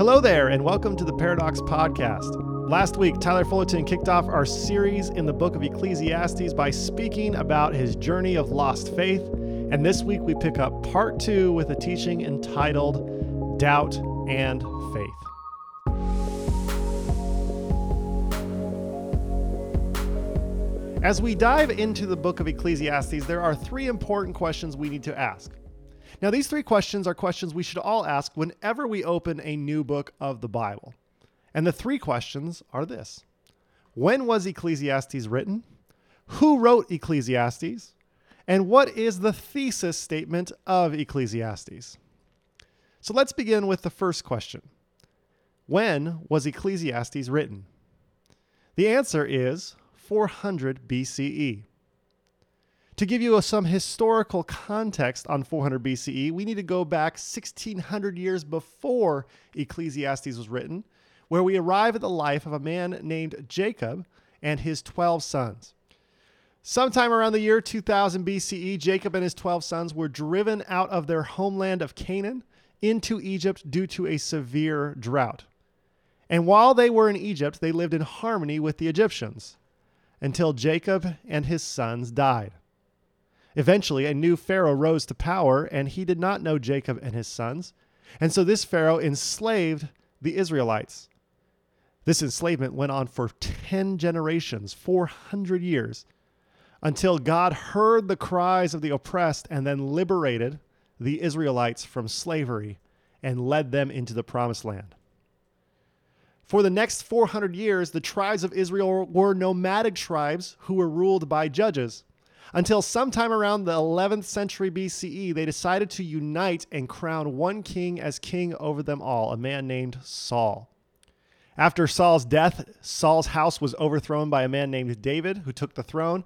Hello there, and welcome to the Paradox Podcast. Last week, Tyler Fullerton kicked off our series in the book of Ecclesiastes by speaking about his journey of lost faith. And this week, we pick up part two with a teaching entitled Doubt and Faith. As we dive into the book of Ecclesiastes, there are three important questions we need to ask. Now, these three questions are questions we should all ask whenever we open a new book of the Bible. And the three questions are this When was Ecclesiastes written? Who wrote Ecclesiastes? And what is the thesis statement of Ecclesiastes? So let's begin with the first question When was Ecclesiastes written? The answer is 400 BCE. To give you some historical context on 400 BCE, we need to go back 1600 years before Ecclesiastes was written, where we arrive at the life of a man named Jacob and his 12 sons. Sometime around the year 2000 BCE, Jacob and his 12 sons were driven out of their homeland of Canaan into Egypt due to a severe drought. And while they were in Egypt, they lived in harmony with the Egyptians until Jacob and his sons died. Eventually, a new Pharaoh rose to power, and he did not know Jacob and his sons. And so this Pharaoh enslaved the Israelites. This enslavement went on for 10 generations, 400 years, until God heard the cries of the oppressed and then liberated the Israelites from slavery and led them into the promised land. For the next 400 years, the tribes of Israel were nomadic tribes who were ruled by judges until sometime around the 11th century BCE, they decided to unite and crown one king as king over them all, a man named Saul. After Saul's death, Saul's house was overthrown by a man named David, who took the throne.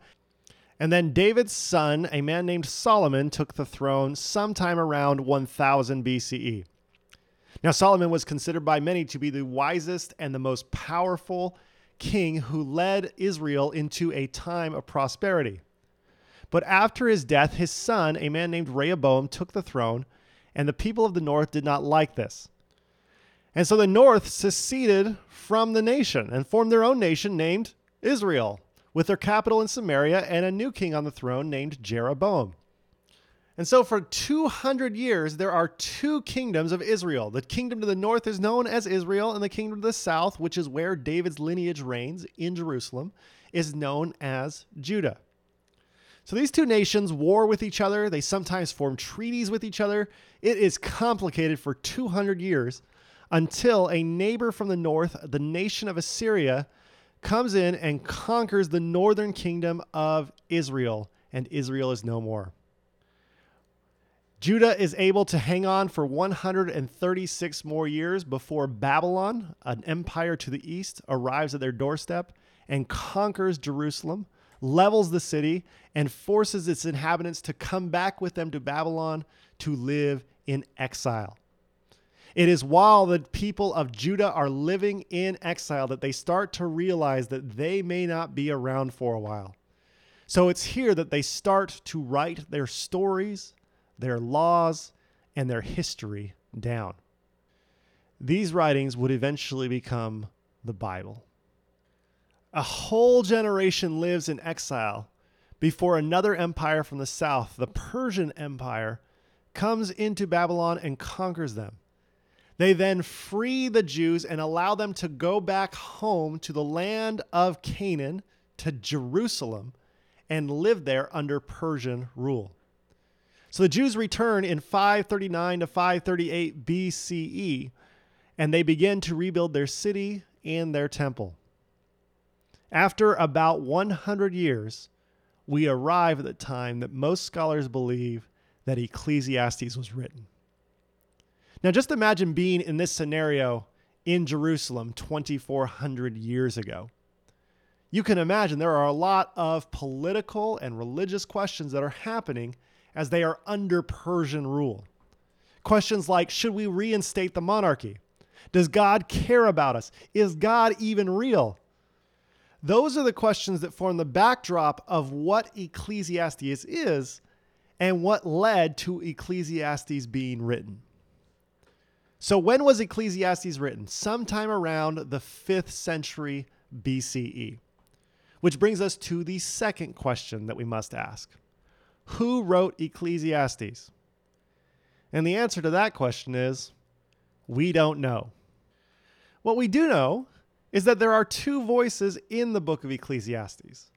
And then David's son, a man named Solomon, took the throne sometime around 1000 BCE. Now, Solomon was considered by many to be the wisest and the most powerful king who led Israel into a time of prosperity. But after his death, his son, a man named Rehoboam, took the throne, and the people of the north did not like this. And so the north seceded from the nation and formed their own nation named Israel, with their capital in Samaria and a new king on the throne named Jeroboam. And so for 200 years, there are two kingdoms of Israel. The kingdom to the north is known as Israel, and the kingdom to the south, which is where David's lineage reigns in Jerusalem, is known as Judah. So these two nations war with each other. They sometimes form treaties with each other. It is complicated for 200 years until a neighbor from the north, the nation of Assyria, comes in and conquers the northern kingdom of Israel, and Israel is no more. Judah is able to hang on for 136 more years before Babylon, an empire to the east, arrives at their doorstep and conquers Jerusalem levels the city, and forces its inhabitants to come back with them to Babylon to live in exile. It is while the people of Judah are living in exile that they start to realize that they may not be around for a while. So it's here that they start to write their stories, their laws, and their history down. These writings would eventually become the Bible. A whole generation lives in exile before another empire from the south, the Persian Empire, comes into Babylon and conquers them. They then free the Jews and allow them to go back home to the land of Canaan, to Jerusalem, and live there under Persian rule. So the Jews return in 539 to 538 BCE, and they begin to rebuild their city and their temple. After about 100 years, we arrive at the time that most scholars believe that Ecclesiastes was written. Now, just imagine being in this scenario in Jerusalem 2,400 years ago. You can imagine there are a lot of political and religious questions that are happening as they are under Persian rule. Questions like Should we reinstate the monarchy? Does God care about us? Is God even real? Those are the questions that form the backdrop of what Ecclesiastes is and what led to Ecclesiastes being written. So, when was Ecclesiastes written? Sometime around the 5th century BCE. Which brings us to the second question that we must ask Who wrote Ecclesiastes? And the answer to that question is we don't know. What we do know is that there are two voices in the book of Ecclesiastes.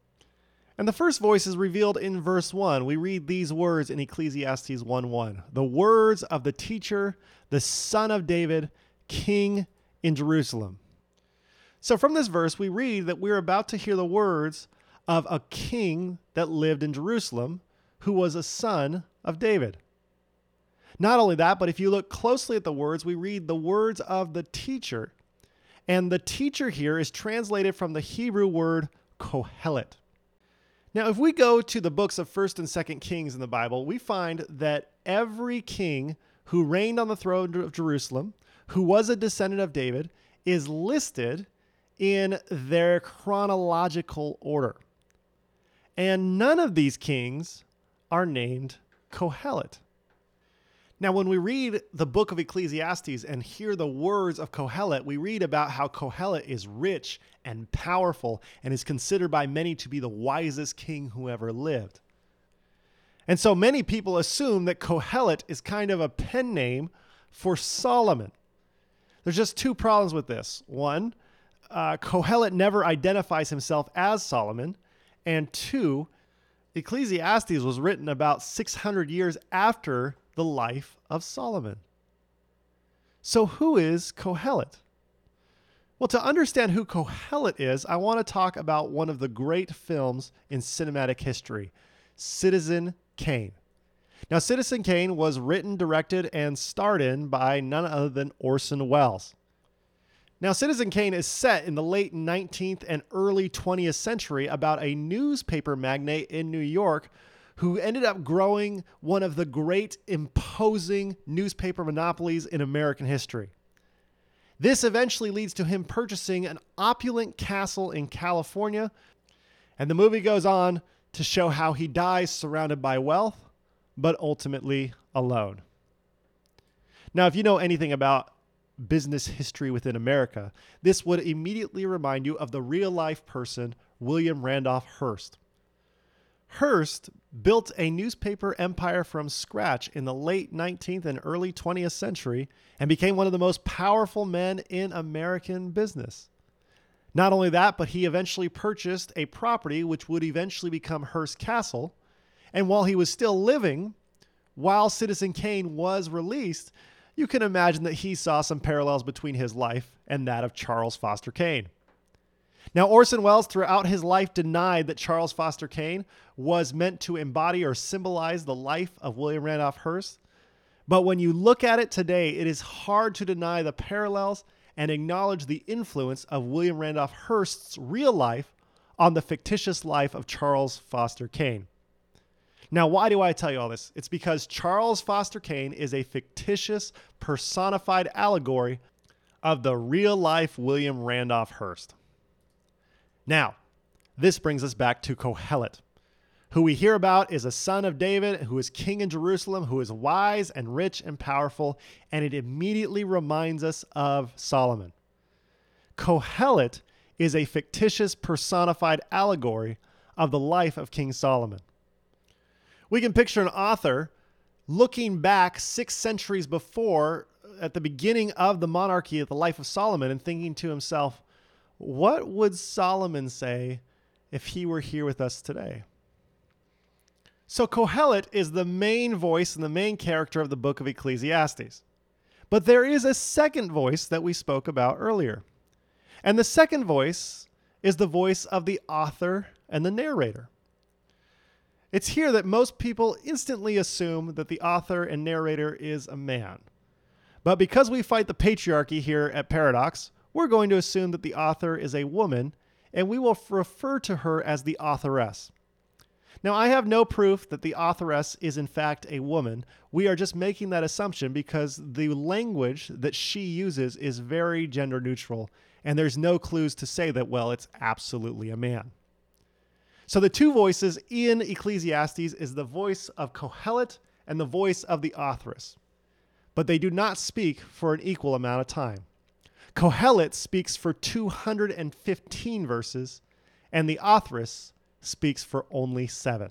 And the first voice is revealed in verse 1. We read these words in Ecclesiastes 1 1. The words of the teacher, the son of David, king in Jerusalem. So from this verse, we read that we're about to hear the words of a king that lived in Jerusalem who was a son of David. Not only that, but if you look closely at the words, we read the words of the teacher. And the teacher here is translated from the Hebrew word kohelet. Now, if we go to the books of 1st and 2nd Kings in the Bible, we find that every king who reigned on the throne of Jerusalem, who was a descendant of David, is listed in their chronological order. And none of these kings are named Kohelet. Now, when we read the book of Ecclesiastes and hear the words of Kohelet, we read about how Kohelet is rich and powerful and is considered by many to be the wisest king who ever lived. And so many people assume that Kohelet is kind of a pen name for Solomon. There's just two problems with this. One, uh, Kohelet never identifies himself as Solomon. And two, Ecclesiastes was written about 600 years after the life of Solomon. So, who is Kohelet? Well, to understand who Kohelet is, I want to talk about one of the great films in cinematic history, Citizen Kane. Now, Citizen Kane was written, directed, and starred in by none other than Orson Welles. Now, Citizen Kane is set in the late 19th and early 20th century about a newspaper magnate in New York who ended up growing one of the great imposing newspaper monopolies in American history. This eventually leads to him purchasing an opulent castle in California, and the movie goes on to show how he dies surrounded by wealth, but ultimately alone. Now, if you know anything about business history within America, this would immediately remind you of the real life person, William Randolph Hearst. Hearst built a newspaper empire from scratch in the late 19th and early 20th century and became one of the most powerful men in American business. Not only that, but he eventually purchased a property which would eventually become Hearst Castle. And while he was still living, while Citizen Kane was released, you can imagine that he saw some parallels between his life and that of Charles Foster Kane. Now, Orson Welles, throughout his life, denied that Charles Foster Kane was meant to embody or symbolize the life of William Randolph Hearst. But when you look at it today, it is hard to deny the parallels and acknowledge the influence of William Randolph Hearst's real life on the fictitious life of Charles Foster Kane. Now, why do I tell you all this? It's because Charles Foster Kane is a fictitious, personified allegory of the real life William Randolph Hearst. Now, this brings us back to Kohelet, who we hear about is a son of David, who is king in Jerusalem, who is wise and rich and powerful, and it immediately reminds us of Solomon. Kohelet is a fictitious personified allegory of the life of King Solomon. We can picture an author looking back six centuries before, at the beginning of the monarchy of the life of Solomon, and thinking to himself, what would Solomon say if he were here with us today? So, Kohelet is the main voice and the main character of the book of Ecclesiastes. But there is a second voice that we spoke about earlier. And the second voice is the voice of the author and the narrator. It's here that most people instantly assume that the author and narrator is a man. But because we fight the patriarchy here at Paradox, we're going to assume that the author is a woman, and we will refer to her as the authoress. Now, I have no proof that the authoress is in fact a woman. We are just making that assumption because the language that she uses is very gender neutral, and there's no clues to say that, well, it's absolutely a man. So the two voices in Ecclesiastes is the voice of Kohelet and the voice of the authoress. but they do not speak for an equal amount of time. Kohelet speaks for 215 verses, and the authoress speaks for only seven.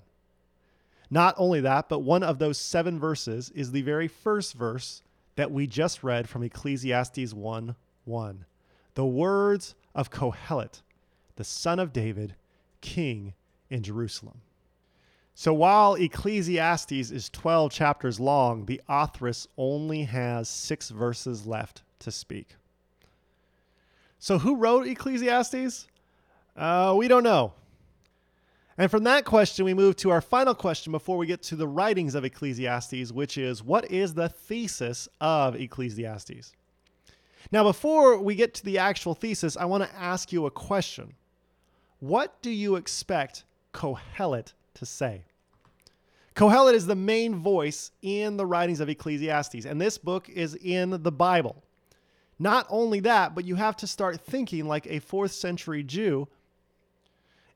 Not only that, but one of those seven verses is the very first verse that we just read from Ecclesiastes 1 1. The words of Kohelet, the son of David, king in Jerusalem. So while Ecclesiastes is 12 chapters long, the authoress only has six verses left to speak. So who wrote Ecclesiastes? Uh, we don't know. And from that question, we move to our final question before we get to the writings of Ecclesiastes, which is what is the thesis of Ecclesiastes? Now, before we get to the actual thesis, I want to ask you a question. What do you expect Kohelet to say? Kohelet is the main voice in the writings of Ecclesiastes, and this book is in the Bible. Not only that, but you have to start thinking like a fourth century Jew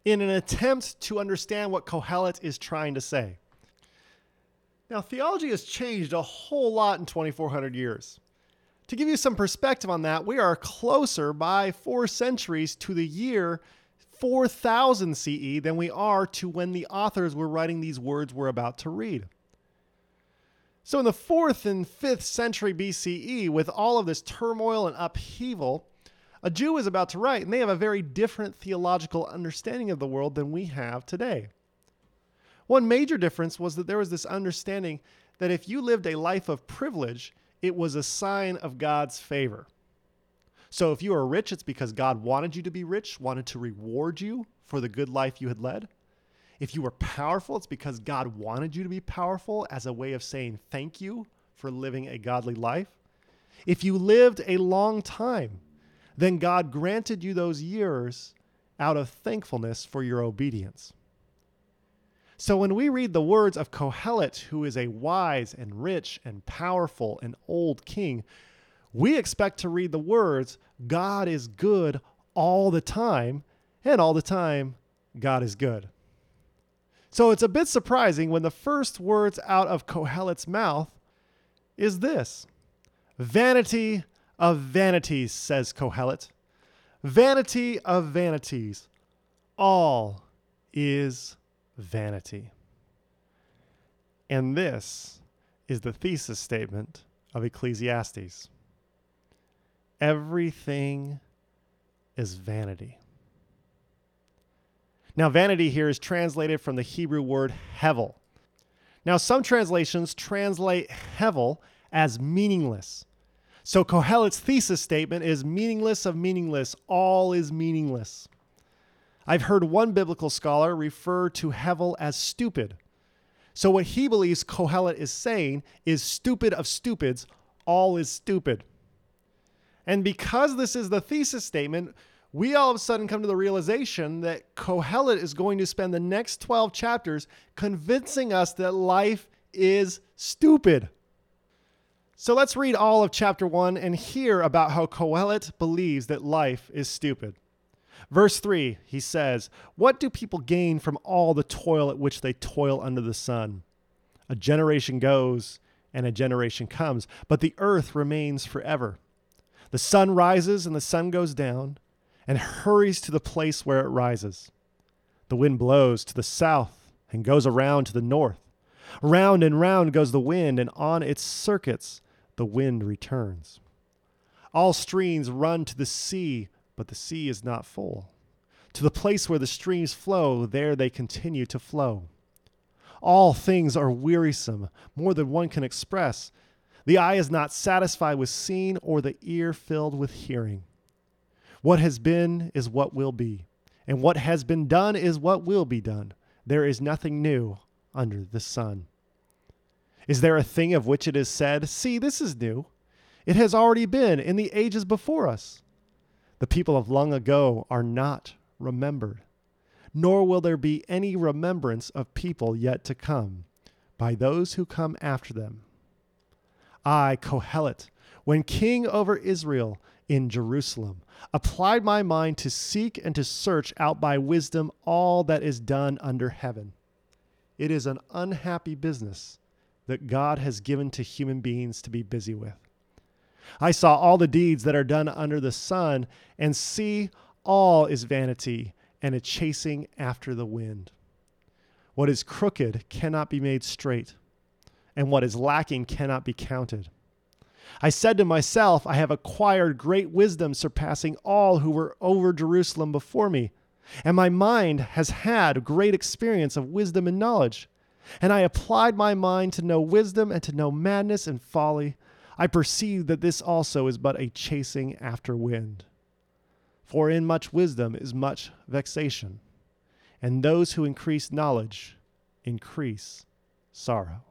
in an attempt to understand what Kohelet is trying to say. Now, theology has changed a whole lot in 2,400 years. To give you some perspective on that, we are closer by four centuries to the year 4000 CE than we are to when the authors were writing these words we're about to read. So, in the fourth and fifth century BCE, with all of this turmoil and upheaval, a Jew is about to write, and they have a very different theological understanding of the world than we have today. One major difference was that there was this understanding that if you lived a life of privilege, it was a sign of God's favor. So if you are rich, it's because God wanted you to be rich, wanted to reward you for the good life you had led. If you were powerful, it's because God wanted you to be powerful as a way of saying thank you for living a godly life. If you lived a long time, then God granted you those years out of thankfulness for your obedience. So when we read the words of Kohelet, who is a wise and rich and powerful and old king, we expect to read the words, God is good all the time, and all the time, God is good. So it's a bit surprising when the first words out of Kohelet's mouth is this Vanity of vanities, says Kohelet. Vanity of vanities. All is vanity. And this is the thesis statement of Ecclesiastes everything is vanity. Now, vanity here is translated from the Hebrew word hevel. Now, some translations translate hevel as meaningless. So Kohelet's thesis statement is meaningless of meaningless, all is meaningless. I've heard one biblical scholar refer to Hevel as stupid. So what he believes Kohelet is saying is stupid of stupids, all is stupid. And because this is the thesis statement, we all of a sudden come to the realization that Kohelet is going to spend the next 12 chapters convincing us that life is stupid. So let's read all of chapter 1 and hear about how Kohelet believes that life is stupid. Verse 3, he says, What do people gain from all the toil at which they toil under the sun? A generation goes and a generation comes, but the earth remains forever. The sun rises and the sun goes down and hurries to the place where it rises. The wind blows to the south and goes around to the north. Round and round goes the wind, and on its circuits the wind returns. All streams run to the sea, but the sea is not full. To the place where the streams flow, there they continue to flow. All things are wearisome, more than one can express. The eye is not satisfied with seeing, or the ear filled with hearing. What has been is what will be, and what has been done is what will be done. There is nothing new under the sun. Is there a thing of which it is said, See, this is new? It has already been in the ages before us. The people of long ago are not remembered, nor will there be any remembrance of people yet to come by those who come after them. I, Kohelet, when king over Israel in Jerusalem, applied my mind to seek and to search out by wisdom all that is done under heaven. It is an unhappy business that God has given to human beings to be busy with. I saw all the deeds that are done under the sun, and see, all is vanity and a chasing after the wind. What is crooked cannot be made straight, and what is lacking cannot be counted. I said to myself, I have acquired great wisdom, surpassing all who were over Jerusalem before me. And my mind has had great experience of wisdom and knowledge. And I applied my mind to know wisdom and to know madness and folly. I perceive that this also is but a chasing after wind. For in much wisdom is much vexation, and those who increase knowledge increase sorrow.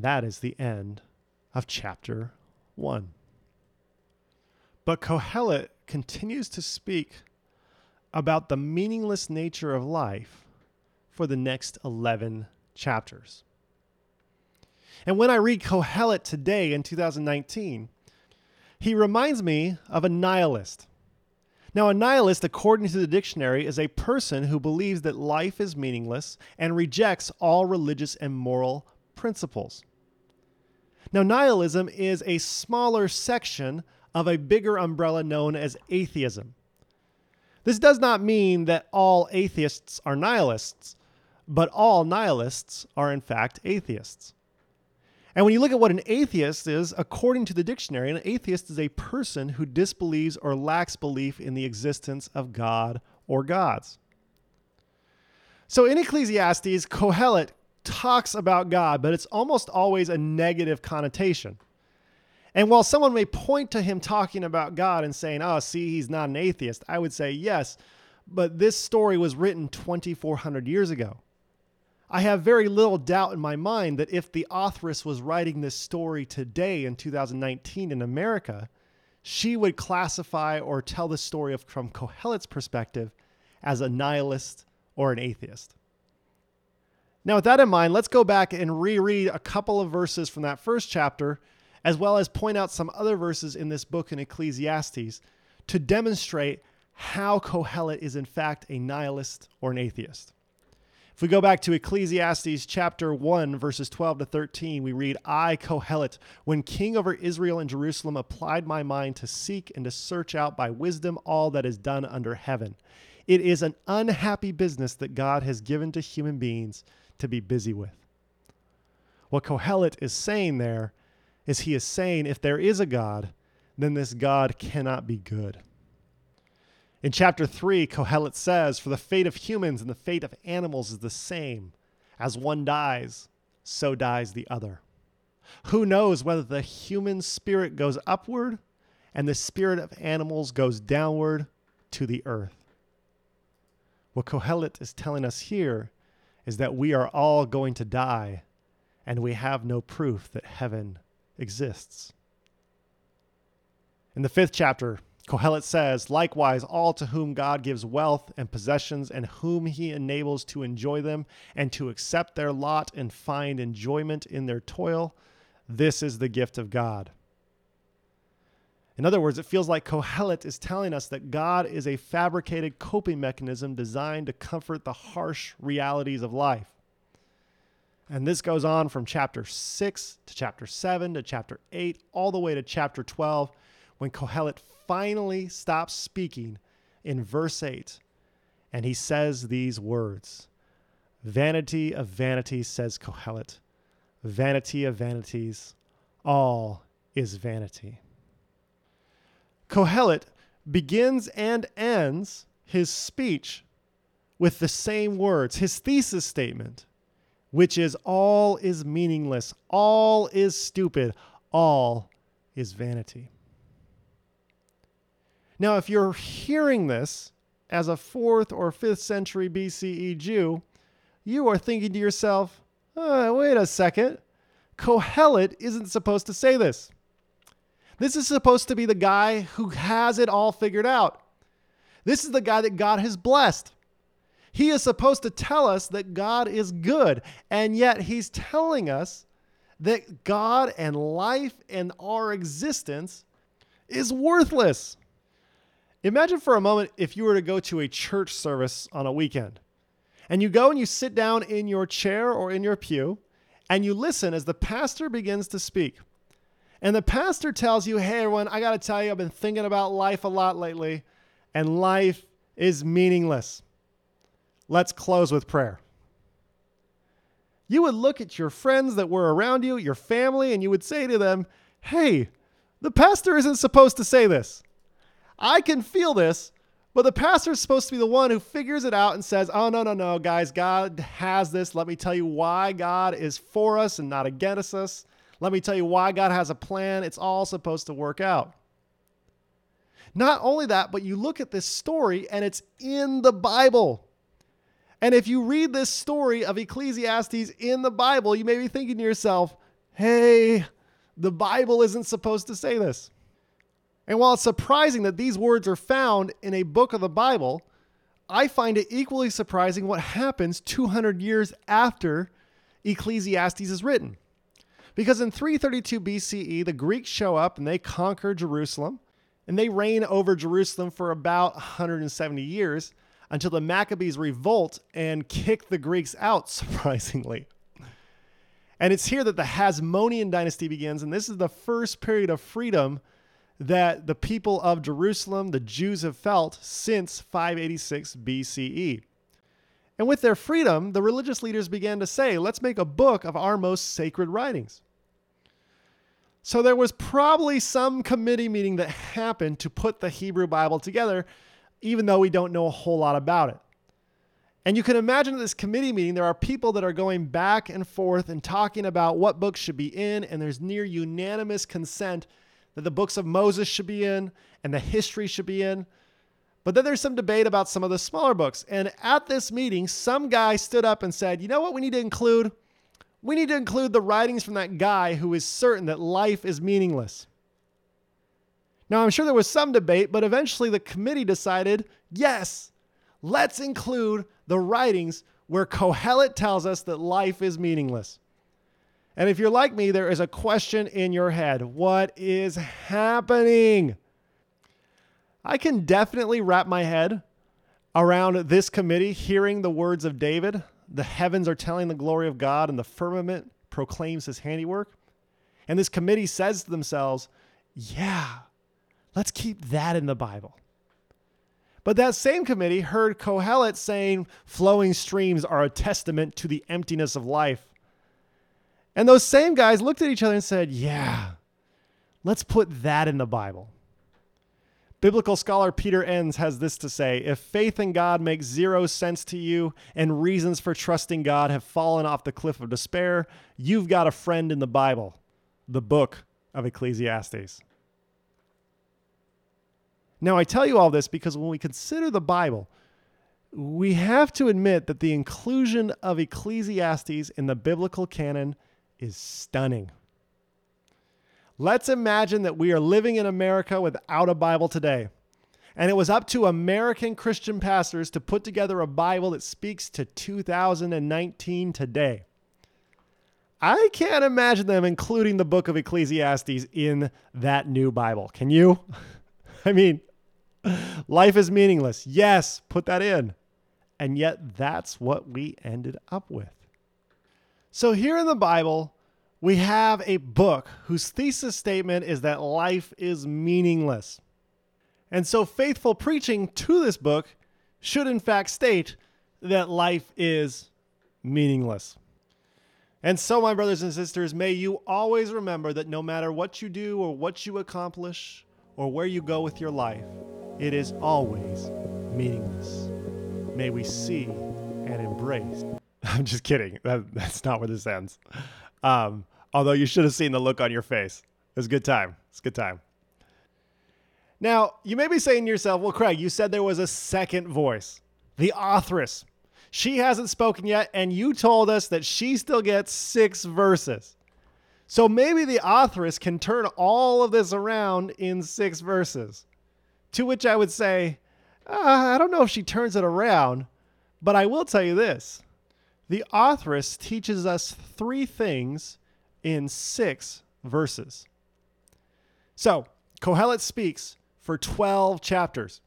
That is the end of chapter 1. But Kohelet continues to speak about the meaningless nature of life for the next 11 chapters. And when I read Kohelet today in 2019, he reminds me of a nihilist. Now, a nihilist, according to the dictionary, is a person who believes that life is meaningless and rejects all religious and moral principles. Now, nihilism is a smaller section of a bigger umbrella known as atheism. This does not mean that all atheists are nihilists, but all nihilists are in fact atheists. And when you look at what an atheist is, according to the dictionary, an atheist is a person who disbelieves or lacks belief in the existence of God or gods. So in Ecclesiastes, Kohelet talks about God, but it's almost always a negative connotation. And while someone may point to him talking about God and saying, oh, see, he's not an atheist, I would say, yes, but this story was written 2,400 years ago. I have very little doubt in my mind that if the authoress was writing this story today in 2019 in America, she would classify or tell the story of, from Kohelet's perspective as a nihilist or an atheist. Now, with that in mind, let's go back and reread a couple of verses from that first chapter, as well as point out some other verses in this book in Ecclesiastes to demonstrate how Kohelet is in fact a nihilist or an atheist. If we go back to Ecclesiastes chapter 1, verses 12 to 13, we read, I, Kohelet, when king over Israel and Jerusalem, applied my mind to seek and to search out by wisdom all that is done under heaven. It is an unhappy business that God has given to human beings to be busy with. What Kohelet is saying there is he is saying if there is a God, then this God cannot be good. In chapter 3, Kohelet says, For the fate of humans and the fate of animals is the same. As one dies, so dies the other. Who knows whether the human spirit goes upward and the spirit of animals goes downward to the earth? What Kohelet is telling us here is that we are all going to die and we have no proof that heaven exists. In the fifth chapter, Kohelet says, Likewise, all to whom God gives wealth and possessions, and whom he enables to enjoy them and to accept their lot and find enjoyment in their toil, this is the gift of God. In other words, it feels like Kohelet is telling us that God is a fabricated coping mechanism designed to comfort the harsh realities of life. And this goes on from chapter 6 to chapter 7 to chapter 8, all the way to chapter 12, when Kohelet finally stops speaking in verse 8. And he says these words Vanity of vanities, says Kohelet. Vanity of vanities, all is vanity. Kohelet begins and ends his speech with the same words, his thesis statement, which is all is meaningless, all is stupid, all is vanity. Now, if you're hearing this as a fourth or fifth century BCE Jew, you are thinking to yourself, oh, wait a second, Kohelet isn't supposed to say this. This is supposed to be the guy who has it all figured out. This is the guy that God has blessed. He is supposed to tell us that God is good, and yet he's telling us that God and life and our existence is worthless. Imagine for a moment if you were to go to a church service on a weekend and you go and you sit down in your chair or in your pew and you listen as the pastor begins to speak. And the pastor tells you, hey, everyone, I got to tell you, I've been thinking about life a lot lately, and life is meaningless. Let's close with prayer. You would look at your friends that were around you, your family, and you would say to them, hey, the pastor isn't supposed to say this. I can feel this, but the pastor is supposed to be the one who figures it out and says, oh, no, no, no, guys, God has this. Let me tell you why God is for us and not against us. Let me tell you why God has a plan. It's all supposed to work out. Not only that, but you look at this story and it's in the Bible. And if you read this story of Ecclesiastes in the Bible, you may be thinking to yourself, hey, the Bible isn't supposed to say this. And while it's surprising that these words are found in a book of the Bible, I find it equally surprising what happens 200 years after Ecclesiastes is written. Because in 332 BCE, the Greeks show up and they conquer Jerusalem, and they reign over Jerusalem for about 170 years until the Maccabees revolt and kick the Greeks out, surprisingly. And it's here that the Hasmonean dynasty begins, and this is the first period of freedom that the people of Jerusalem, the Jews, have felt since 586 BCE. And with their freedom, the religious leaders began to say, let's make a book of our most sacred writings. So there was probably some committee meeting that happened to put the Hebrew Bible together, even though we don't know a whole lot about it. And you can imagine at this committee meeting, there are people that are going back and forth and talking about what books should be in, and there's near unanimous consent that the books of Moses should be in and the history should be in. But then there's some debate about some of the smaller books. And at this meeting, some guy stood up and said, You know what we need to include? We need to include the writings from that guy who is certain that life is meaningless. Now, I'm sure there was some debate, but eventually the committee decided yes, let's include the writings where Kohelet tells us that life is meaningless. And if you're like me, there is a question in your head what is happening? I can definitely wrap my head around this committee hearing the words of David the heavens are telling the glory of God, and the firmament proclaims his handiwork. And this committee says to themselves, yeah, let's keep that in the Bible. But that same committee heard Kohelet saying flowing streams are a testament to the emptiness of life. And those same guys looked at each other and said, yeah, let's put that in the Bible. Biblical scholar Peter Enns has this to say If faith in God makes zero sense to you and reasons for trusting God have fallen off the cliff of despair, you've got a friend in the Bible, the book of Ecclesiastes. Now, I tell you all this because when we consider the Bible, we have to admit that the inclusion of Ecclesiastes in the biblical canon is stunning. Let's imagine that we are living in America without a Bible today. And it was up to American Christian pastors to put together a Bible that speaks to 2019 today. I can't imagine them including the book of Ecclesiastes in that new Bible. Can you? I mean, life is meaningless. Yes, put that in. And yet, that's what we ended up with. So, here in the Bible, we have a book whose thesis statement is that life is meaningless. And so, faithful preaching to this book should, in fact, state that life is meaningless. And so, my brothers and sisters, may you always remember that no matter what you do or what you accomplish or where you go with your life, it is always meaningless. May we see and embrace. I'm just kidding. That, that's not where this ends. Um, although you should have seen the look on your face. It was a good time. It's a good time. Now, you may be saying to yourself, well, Craig, you said there was a second voice, the authoress. She hasn't spoken yet, and you told us that she still gets six verses. So maybe the authoress can turn all of this around in six verses. To which I would say, uh, I don't know if she turns it around, but I will tell you this the authoress teaches us three things in six verses. So, Kohelet speaks for 12 chapters.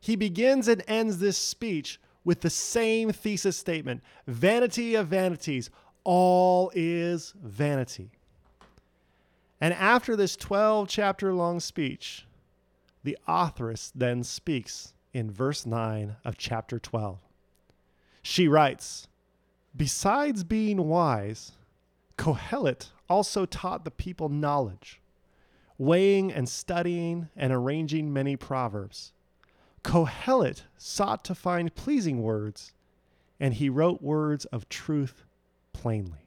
He begins and ends this speech with the same thesis statement Vanity of vanities, all is vanity. And after this 12 chapter long speech, the authoress then speaks in verse 9 of chapter 12. She writes Besides being wise, Kohelet also taught the people knowledge, weighing and studying and arranging many proverbs. Kohelet sought to find pleasing words, and he wrote words of truth plainly.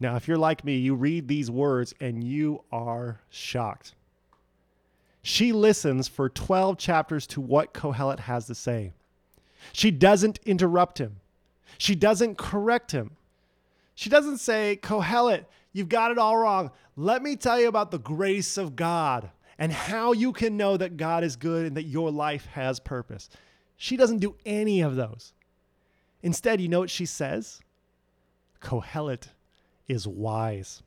Now, if you're like me, you read these words and you are shocked. She listens for 12 chapters to what Kohelet has to say. She doesn't interrupt him. She doesn't correct him. She doesn't say, Kohelet, you've got it all wrong. Let me tell you about the grace of God and how you can know that God is good and that your life has purpose. She doesn't do any of those. Instead, you know what she says? Kohelet is wise.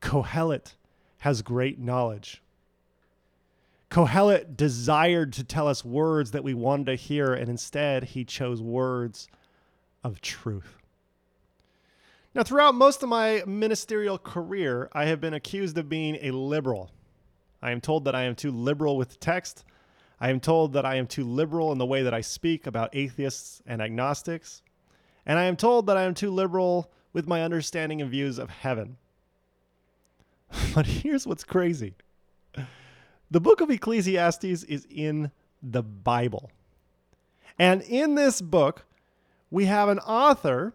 Kohelet has great knowledge. Kohelet desired to tell us words that we wanted to hear, and instead he chose words of truth. Now, throughout most of my ministerial career, I have been accused of being a liberal. I am told that I am too liberal with text. I am told that I am too liberal in the way that I speak about atheists and agnostics. And I am told that I am too liberal with my understanding and views of heaven. But here's what's crazy the book of Ecclesiastes is in the Bible. And in this book, we have an author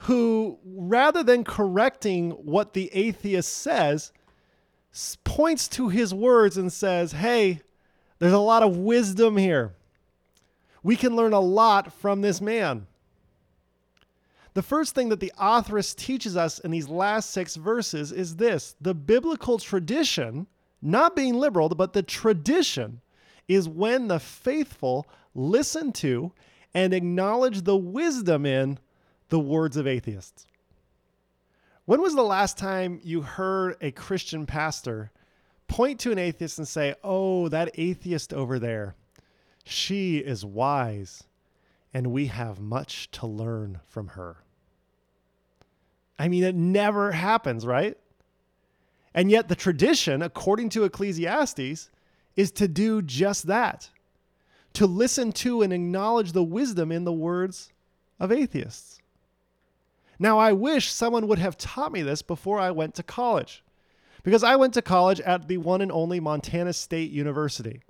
who, rather than correcting what the atheist says, points to his words and says, Hey, there's a lot of wisdom here. We can learn a lot from this man. The first thing that the authoress teaches us in these last six verses is this the biblical tradition, not being liberal, but the tradition is when the faithful listen to and acknowledge the wisdom in the words of atheists. When was the last time you heard a Christian pastor point to an atheist and say, Oh, that atheist over there, she is wise, and we have much to learn from her? I mean, it never happens, right? And yet, the tradition, according to Ecclesiastes, is to do just that to listen to and acknowledge the wisdom in the words of atheists. Now, I wish someone would have taught me this before I went to college, because I went to college at the one and only Montana State University.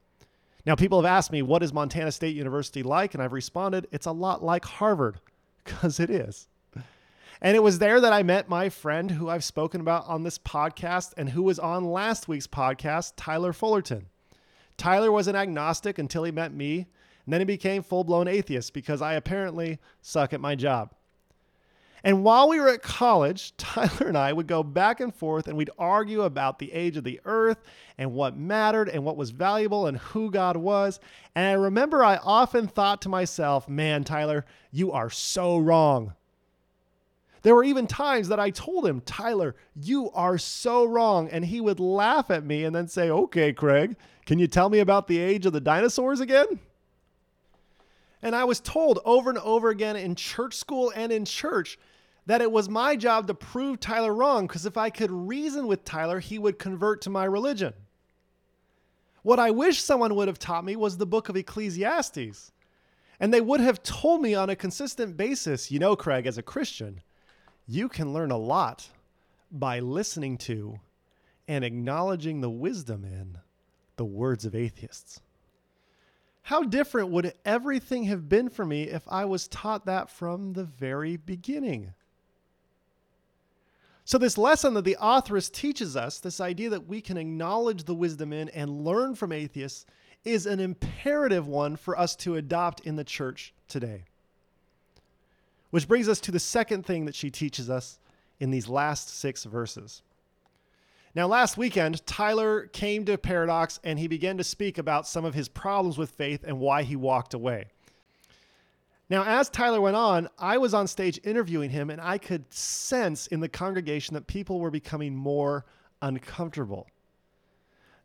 Now, people have asked me, what is Montana State University like? And I've responded, it's a lot like Harvard, because it is. And it was there that I met my friend who I've spoken about on this podcast and who was on last week's podcast, Tyler Fullerton. Tyler was an agnostic until he met me, and then he became full blown atheist because I apparently suck at my job. And while we were at college, Tyler and I would go back and forth and we'd argue about the age of the earth and what mattered and what was valuable and who God was. And I remember I often thought to myself, man, Tyler, you are so wrong. There were even times that I told him, Tyler, you are so wrong. And he would laugh at me and then say, okay, Craig, can you tell me about the age of the dinosaurs again? And I was told over and over again in church school and in church that it was my job to prove Tyler wrong because if I could reason with Tyler, he would convert to my religion. What I wish someone would have taught me was the book of Ecclesiastes. And they would have told me on a consistent basis, you know, Craig, as a Christian, you can learn a lot by listening to and acknowledging the wisdom in the words of atheists. How different would everything have been for me if I was taught that from the very beginning? So, this lesson that the authoress teaches us, this idea that we can acknowledge the wisdom in and learn from atheists, is an imperative one for us to adopt in the church today. Which brings us to the second thing that she teaches us in these last six verses. Now, last weekend, Tyler came to Paradox and he began to speak about some of his problems with faith and why he walked away. Now, as Tyler went on, I was on stage interviewing him, and I could sense in the congregation that people were becoming more uncomfortable.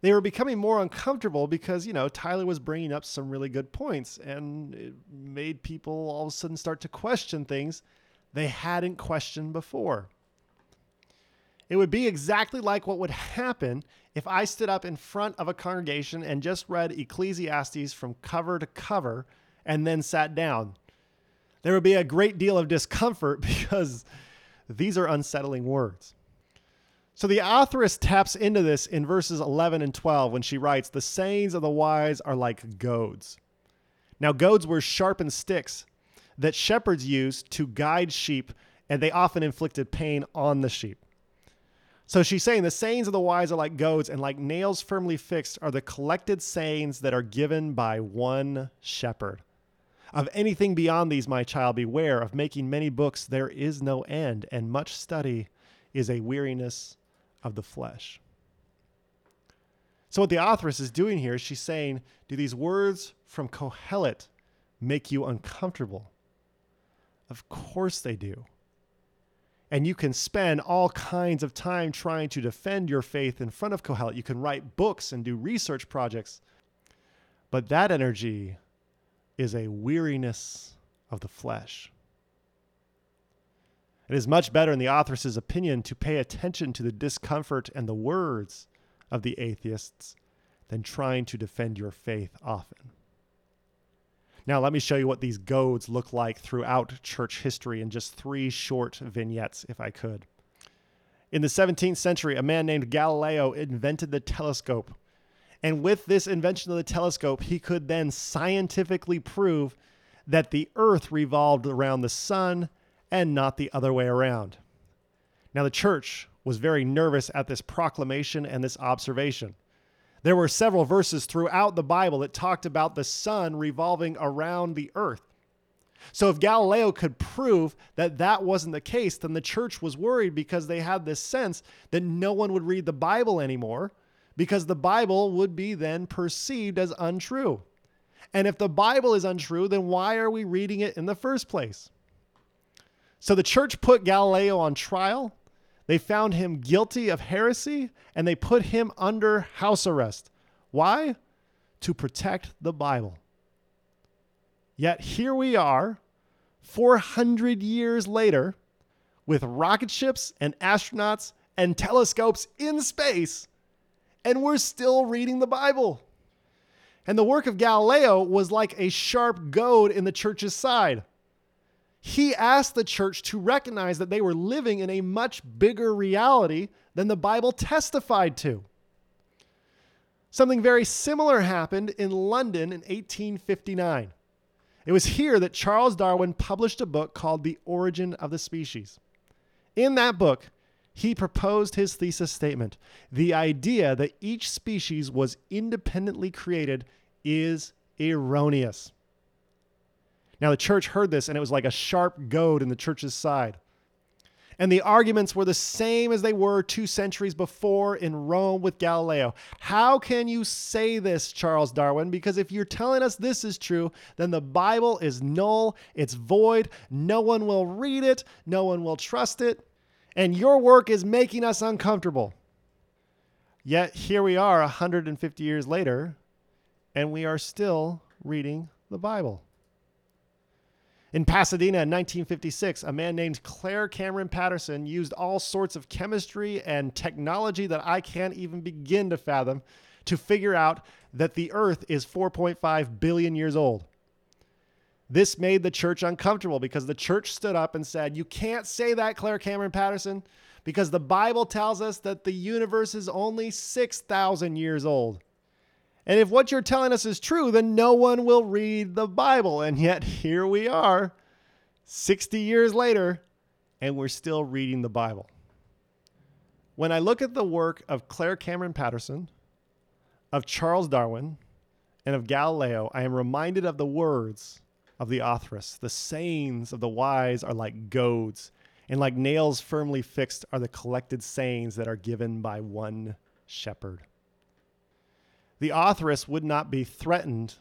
They were becoming more uncomfortable because, you know, Tyler was bringing up some really good points and it made people all of a sudden start to question things they hadn't questioned before. It would be exactly like what would happen if I stood up in front of a congregation and just read Ecclesiastes from cover to cover and then sat down. There would be a great deal of discomfort because these are unsettling words. So the authoress taps into this in verses 11 and 12 when she writes, The sayings of the wise are like goads. Now, goads were sharpened sticks that shepherds used to guide sheep, and they often inflicted pain on the sheep. So she's saying the sayings of the wise are like goads, and like nails firmly fixed are the collected sayings that are given by one shepherd. Of anything beyond these, my child, beware. Of making many books, there is no end, and much study is a weariness of the flesh. So, what the authoress is doing here is she's saying, Do these words from Kohelet make you uncomfortable? Of course they do. And you can spend all kinds of time trying to defend your faith in front of Kohelet. You can write books and do research projects. But that energy is a weariness of the flesh. It is much better, in the author's opinion, to pay attention to the discomfort and the words of the atheists than trying to defend your faith often. Now, let me show you what these goads look like throughout church history in just three short vignettes, if I could. In the 17th century, a man named Galileo invented the telescope. And with this invention of the telescope, he could then scientifically prove that the earth revolved around the sun and not the other way around. Now, the church was very nervous at this proclamation and this observation. There were several verses throughout the Bible that talked about the sun revolving around the earth. So, if Galileo could prove that that wasn't the case, then the church was worried because they had this sense that no one would read the Bible anymore because the Bible would be then perceived as untrue. And if the Bible is untrue, then why are we reading it in the first place? So the church put Galileo on trial. They found him guilty of heresy and they put him under house arrest. Why? To protect the Bible. Yet here we are, 400 years later, with rocket ships and astronauts and telescopes in space, and we're still reading the Bible. And the work of Galileo was like a sharp goad in the church's side he asked the church to recognize that they were living in a much bigger reality than the Bible testified to. Something very similar happened in London in 1859. It was here that Charles Darwin published a book called The Origin of the Species. In that book, he proposed his thesis statement the idea that each species was independently created is erroneous. Now, the church heard this, and it was like a sharp goad in the church's side. And the arguments were the same as they were two centuries before in Rome with Galileo. How can you say this, Charles Darwin? Because if you're telling us this is true, then the Bible is null, it's void, no one will read it, no one will trust it, and your work is making us uncomfortable. Yet here we are 150 years later, and we are still reading the Bible. In Pasadena in 1956, a man named Clair Cameron Patterson used all sorts of chemistry and technology that I can't even begin to fathom to figure out that the Earth is 4.5 billion years old. This made the church uncomfortable because the church stood up and said, You can't say that, Clair Cameron Patterson, because the Bible tells us that the universe is only 6,000 years old. And if what you're telling us is true, then no one will read the Bible. And yet here we are, 60 years later, and we're still reading the Bible. When I look at the work of Clair Cameron Patterson, of Charles Darwin, and of Galileo, I am reminded of the words of the authoress. The sayings of the wise are like goads, and like nails firmly fixed are the collected sayings that are given by one shepherd the authoress would not be threatened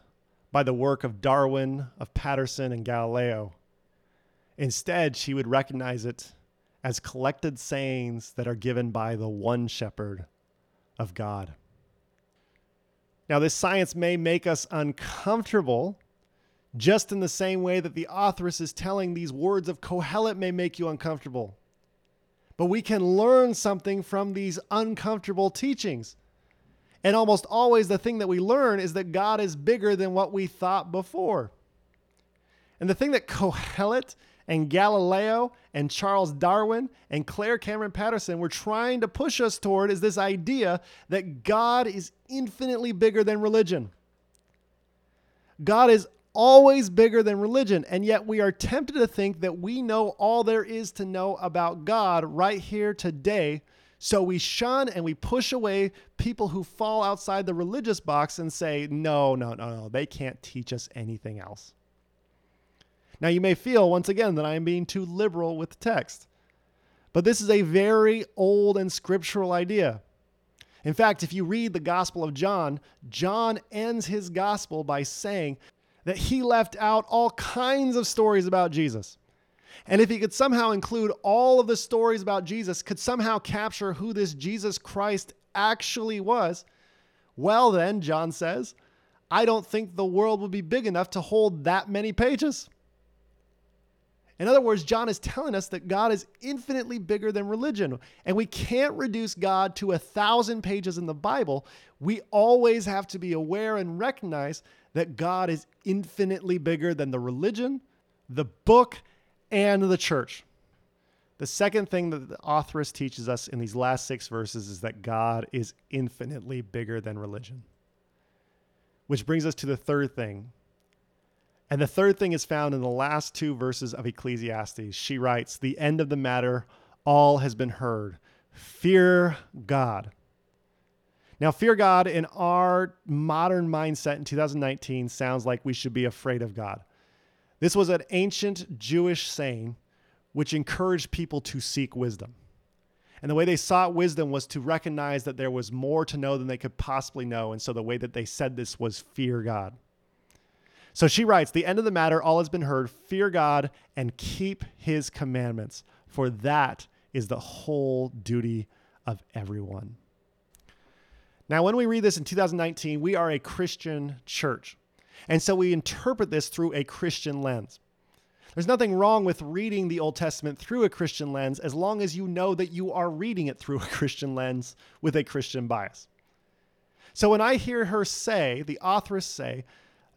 by the work of Darwin, of Patterson, and Galileo. Instead, she would recognize it as collected sayings that are given by the one shepherd of God. Now, this science may make us uncomfortable, just in the same way that the authoress is telling these words of Kohelet may make you uncomfortable. But we can learn something from these uncomfortable teachings. And almost always, the thing that we learn is that God is bigger than what we thought before. And the thing that Kohelet and Galileo and Charles Darwin and Clair Cameron Patterson were trying to push us toward is this idea that God is infinitely bigger than religion. God is always bigger than religion, and yet we are tempted to think that we know all there is to know about God right here today. So we shun and we push away people who fall outside the religious box and say, no, no, no, no, they can't teach us anything else. Now, you may feel once again that I am being too liberal with the text, but this is a very old and scriptural idea. In fact, if you read the Gospel of John, John ends his gospel by saying that he left out all kinds of stories about Jesus. And if he could somehow include all of the stories about Jesus, could somehow capture who this Jesus Christ actually was, well, then, John says, I don't think the world would be big enough to hold that many pages. In other words, John is telling us that God is infinitely bigger than religion. And we can't reduce God to a thousand pages in the Bible. We always have to be aware and recognize that God is infinitely bigger than the religion, the book, and the church. The second thing that the authoress teaches us in these last six verses is that God is infinitely bigger than religion. Which brings us to the third thing and the third thing is found in the last two verses of Ecclesiastes. She writes, The end of the matter, all has been heard. Fear God. Now, fear God in our modern mindset in 2019 sounds like we should be afraid of God. This was an ancient Jewish saying which encouraged people to seek wisdom. And the way they sought wisdom was to recognize that there was more to know than they could possibly know. And so the way that they said this was fear God. So she writes, The end of the matter, all has been heard. Fear God and keep his commandments, for that is the whole duty of everyone. Now, when we read this in 2019, we are a Christian church. And so we interpret this through a Christian lens. There's nothing wrong with reading the Old Testament through a Christian lens as long as you know that you are reading it through a Christian lens with a Christian bias. So when I hear her say, the authoress say,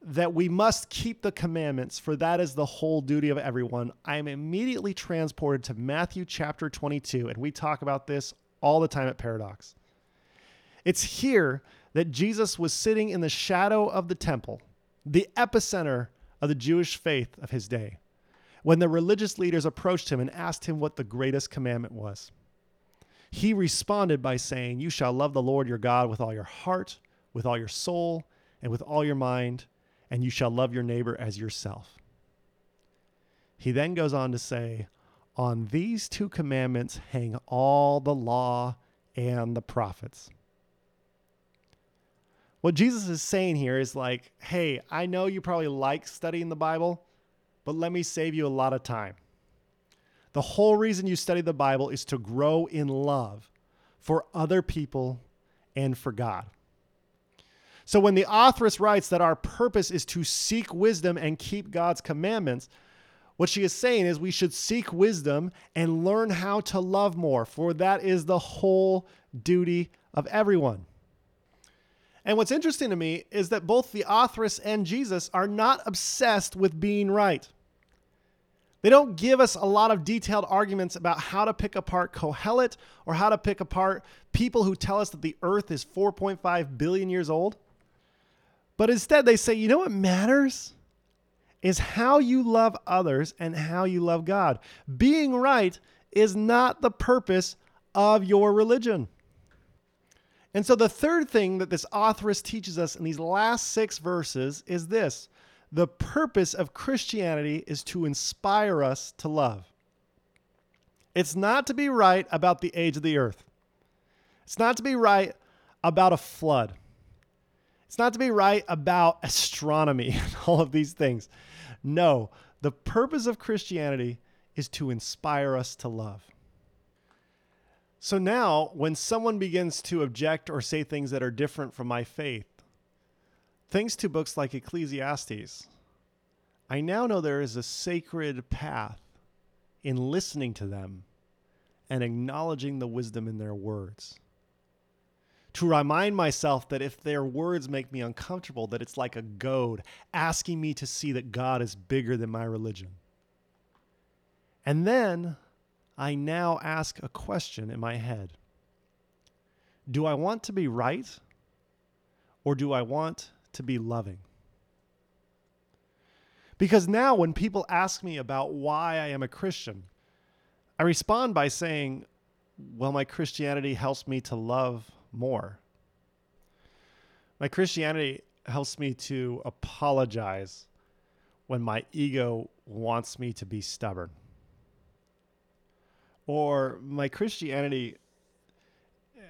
that we must keep the commandments, for that is the whole duty of everyone, I am immediately transported to Matthew chapter 22, and we talk about this all the time at Paradox. It's here that Jesus was sitting in the shadow of the temple, the epicenter of the Jewish faith of his day, when the religious leaders approached him and asked him what the greatest commandment was. He responded by saying, You shall love the Lord your God with all your heart, with all your soul, and with all your mind and you shall love your neighbor as yourself. He then goes on to say, On these two commandments hang all the law and the prophets. What Jesus is saying here is like, hey, I know you probably like studying the Bible, but let me save you a lot of time. The whole reason you study the Bible is to grow in love for other people and for God. So when the authoress writes that our purpose is to seek wisdom and keep God's commandments, what she is saying is we should seek wisdom and learn how to love more, for that is the whole duty of everyone. And what's interesting to me is that both the authoress and Jesus are not obsessed with being right. They don't give us a lot of detailed arguments about how to pick apart Kohelet or how to pick apart people who tell us that the earth is 4.5 billion years old. But instead, they say, you know what matters? Is how you love others and how you love God. Being right is not the purpose of your religion. And so, the third thing that this authoress teaches us in these last six verses is this the purpose of Christianity is to inspire us to love. It's not to be right about the age of the earth, it's not to be right about a flood. It's not to be right about astronomy and all of these things. No, the purpose of Christianity is to inspire us to love. So now, when someone begins to object or say things that are different from my faith, Thanks to books like Ecclesiastes, I now know there is a sacred path in listening to them and acknowledging the wisdom in their words. To remind myself that if their words make me uncomfortable, that it's like a goad asking me to see that God is bigger than my religion. And then I now ask a question in my head Do I want to be right or do I want to be loving? Because now, when people ask me about why I am a Christian, I respond by saying, Well, my Christianity helps me to love more. My Christianity helps me to apologize when my ego wants me to be stubborn. Or my Christianity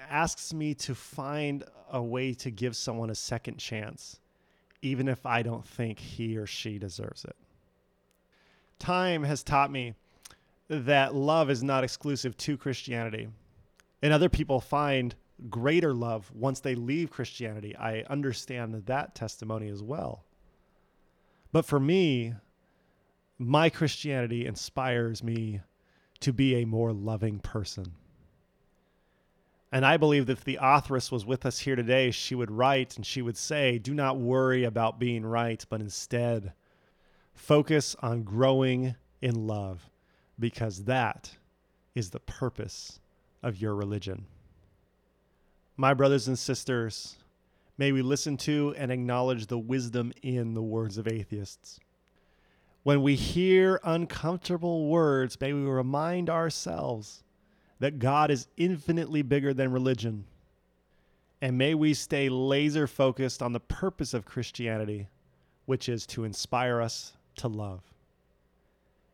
asks me to find a way to give someone a second chance, even if I don't think he or she deserves it. Time has taught me that love is not exclusive to Christianity. And other people find greater love once they leave Christianity. I understand that testimony as well. But for me, my Christianity inspires me to be a more loving person. And I believe that if the authoress was with us here today, she would write and she would say, Do not worry about being right, but instead focus on growing in love, because that is the purpose of your religion. My brothers and sisters, may we listen to and acknowledge the wisdom in the words of atheists. When we hear uncomfortable words, may we remind ourselves that God is infinitely bigger than religion. And may we stay laser focused on the purpose of Christianity, which is to inspire us to love.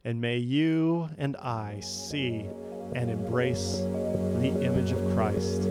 And may you and I see and embrace the image of Christ.